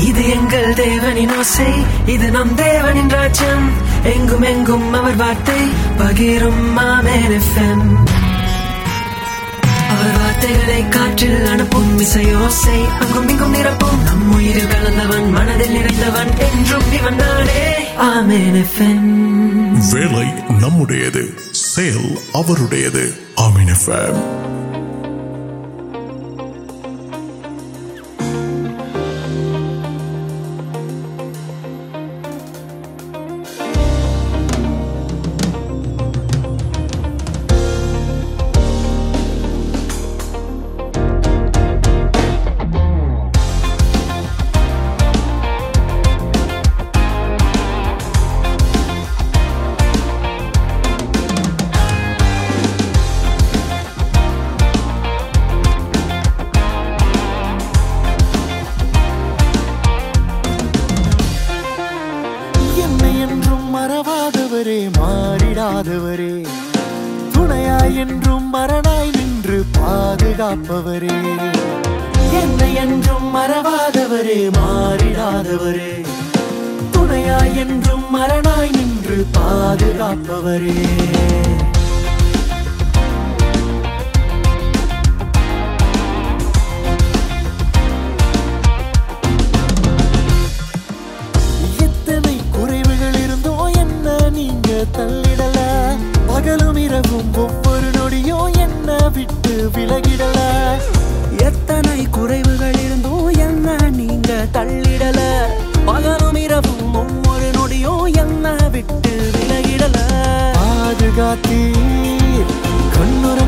نمر کل منت نمبر مرواد ماری مرن پاپر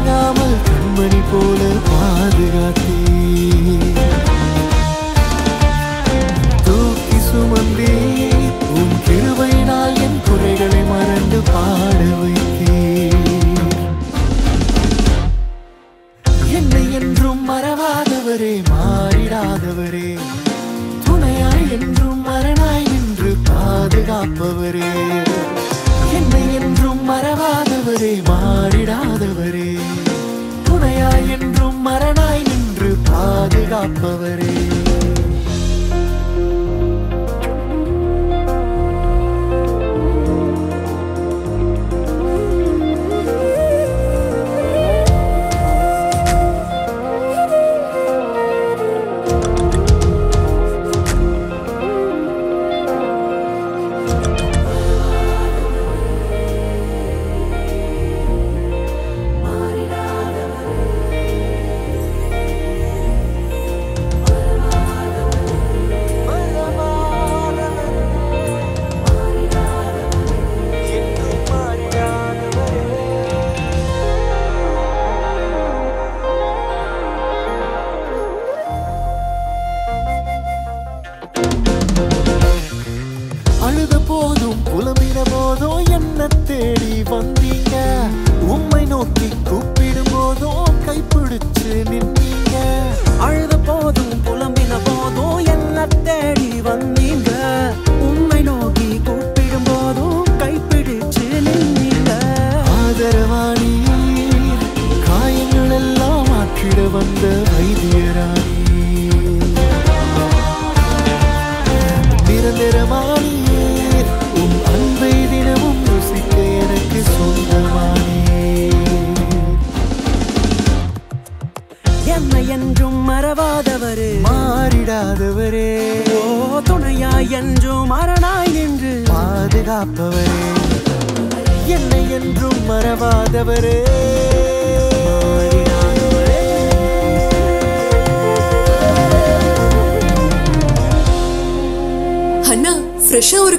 نام پولہ پا بت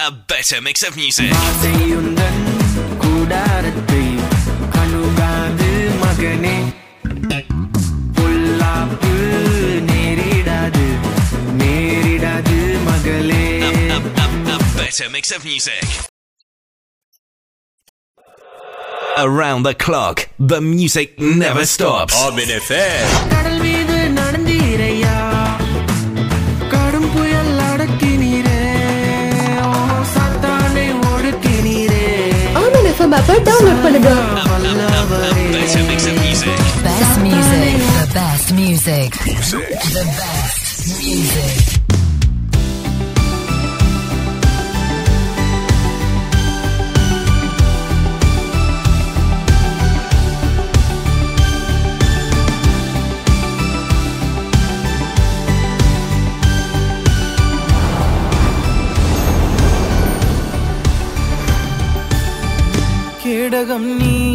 a better mix of music. Mix of music. Around the clock, the music never stops. Armin FM. Baba پر ڈاؤن لوڈ کرے گا بیسٹ میوزک بیسٹ میوزک நாடகம் நீ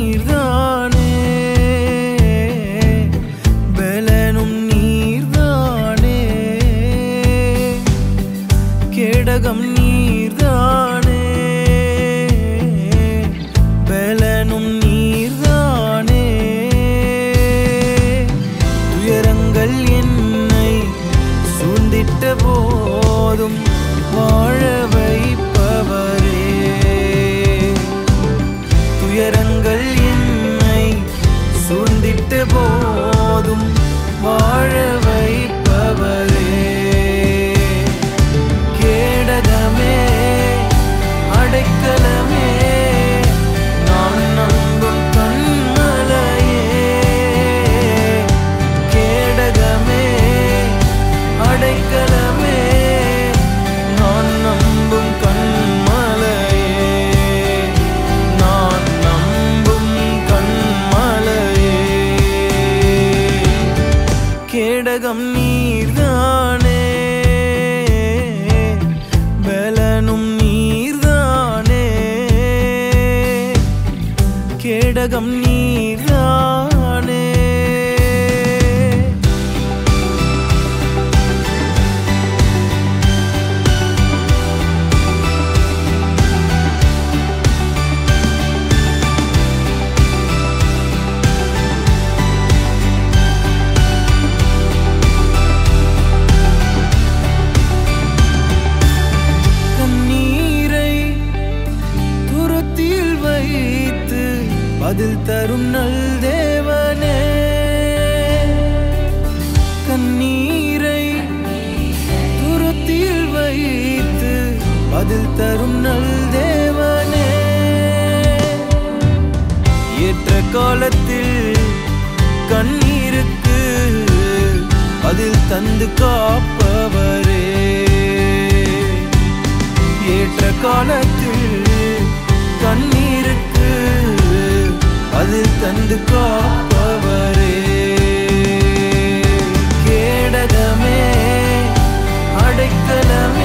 تر نل دی کچھ تندر تن پورڈ اڑکل میں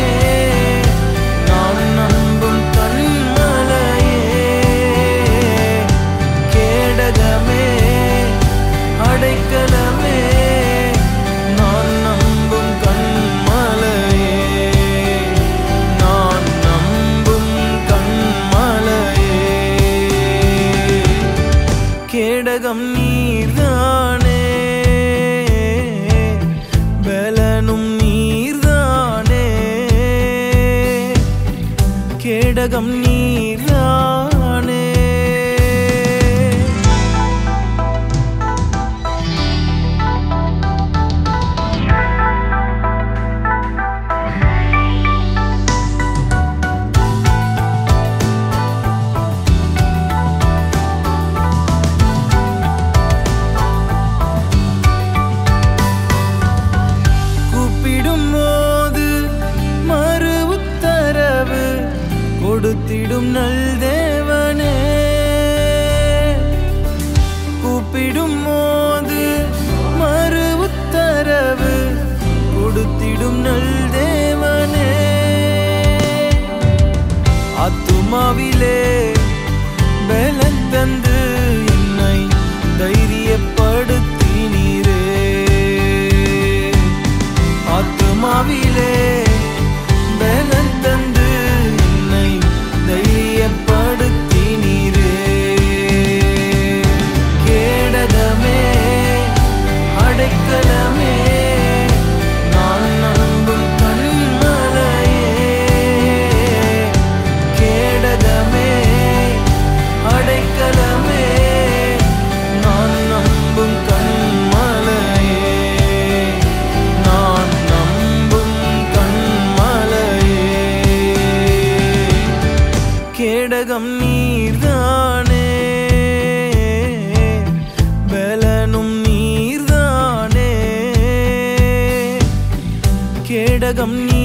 کم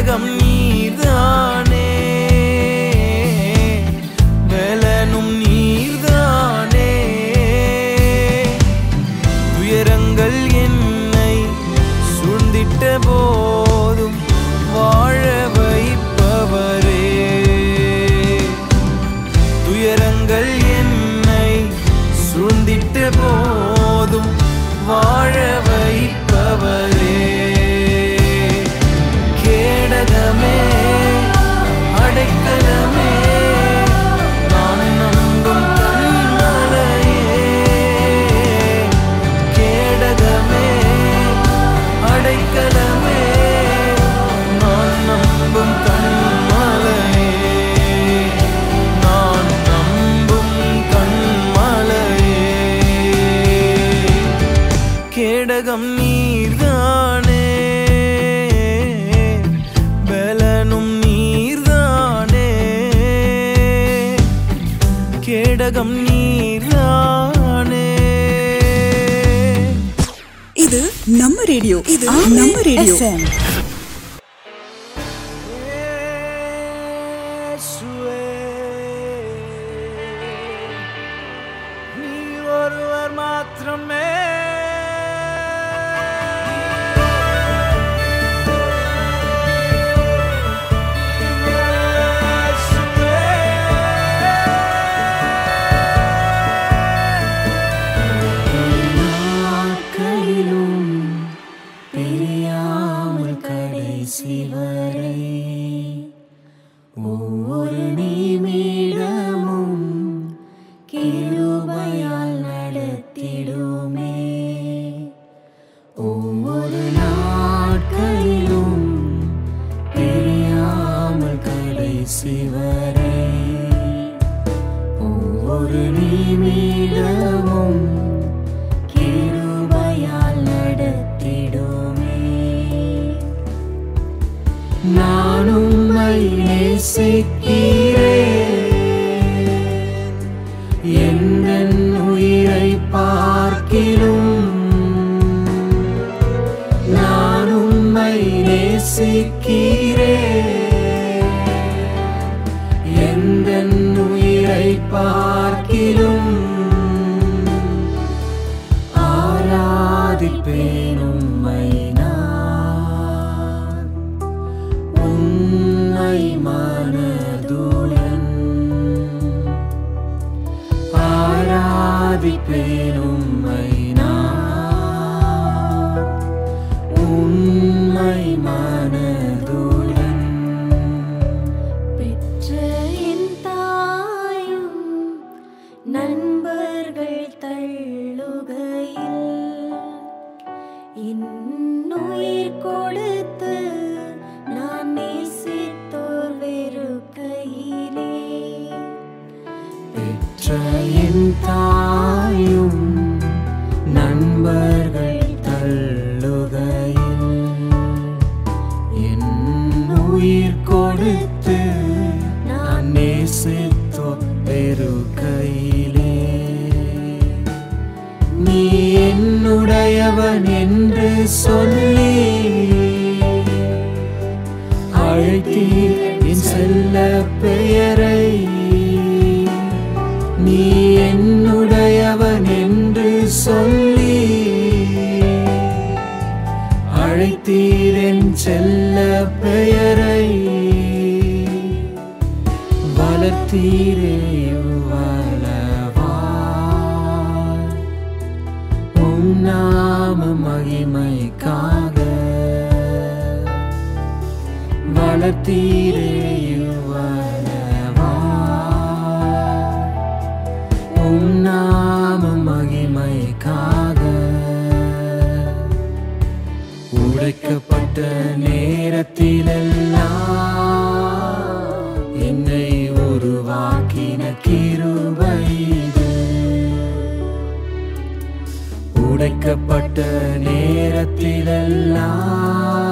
گم میرے بل دان کمران نڑ جی تیر پی تیر پل تیر تر نام مہم کا پاڑتی اللہ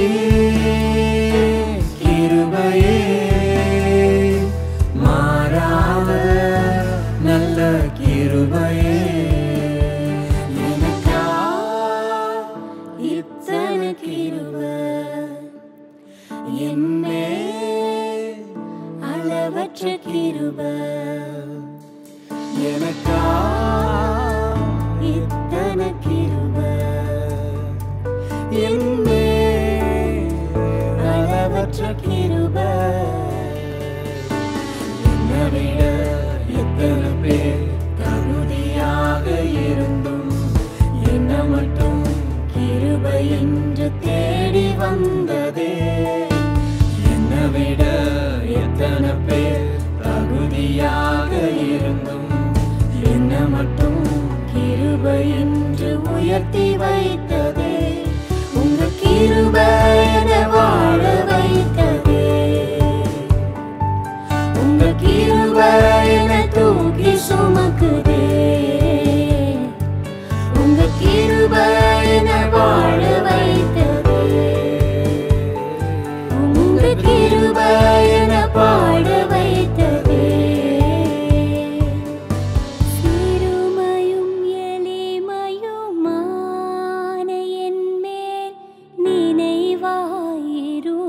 تبدی تیو تک مٹب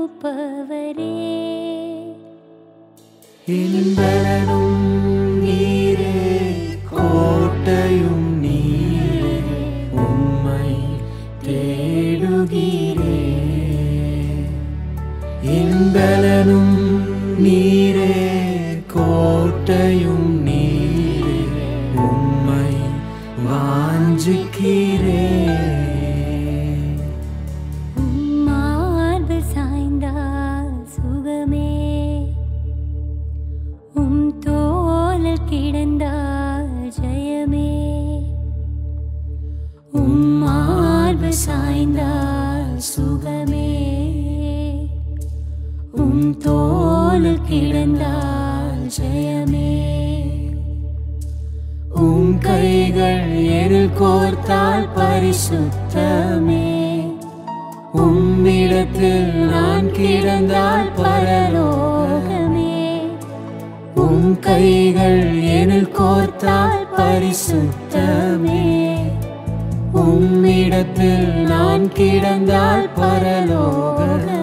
پور پار سم نان کار لوگ کو پریشت نان کار لوگ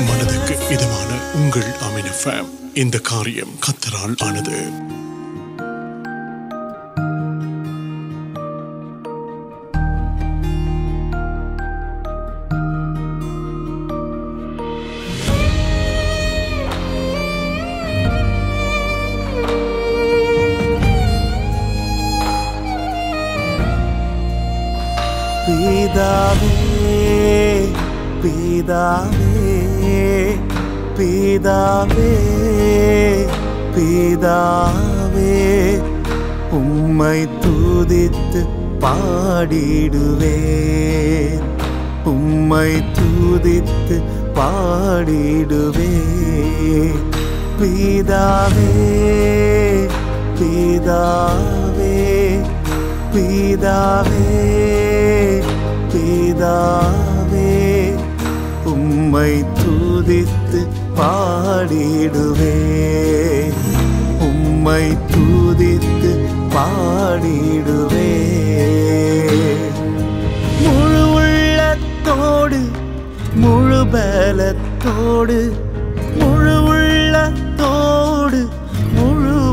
ملک ان کاریہ کتر آن پی پیت پیدا ہو تم تم پاڑپل تر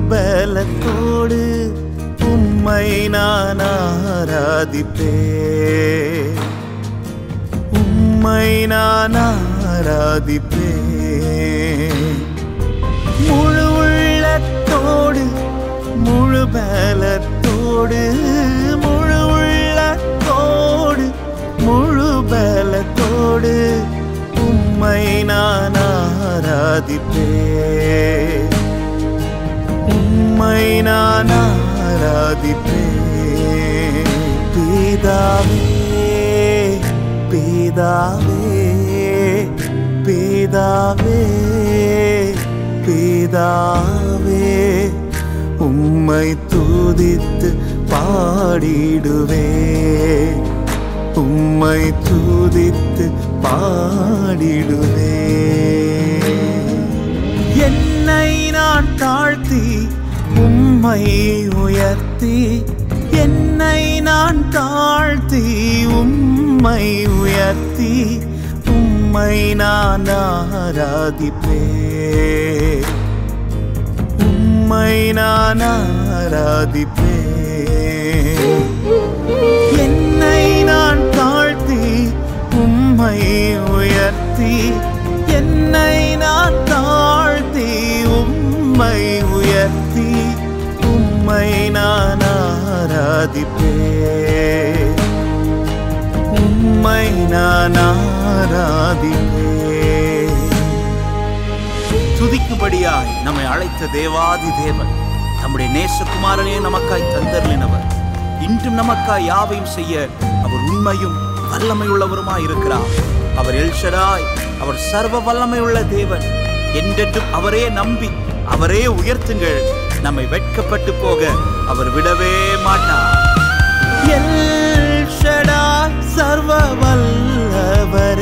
پل تم ناندھی پہ میںل تر تربل تر میں ناندی پے ام نان را دیپ پی پی پیمت پا نا نان تا ر نا دیپان تاڑتی امرتی ان تاڑتی ان میں تی نا دیپ نمت دیواد نمشن یومیڑ سرو ول میں پوٹ م ور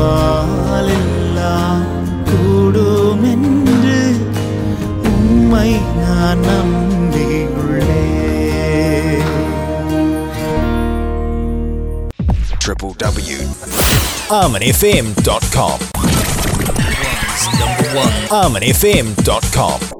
வாழெல்லாம் கூடும் என்று உம்மை நான் www.armanfm.com Armanfm.com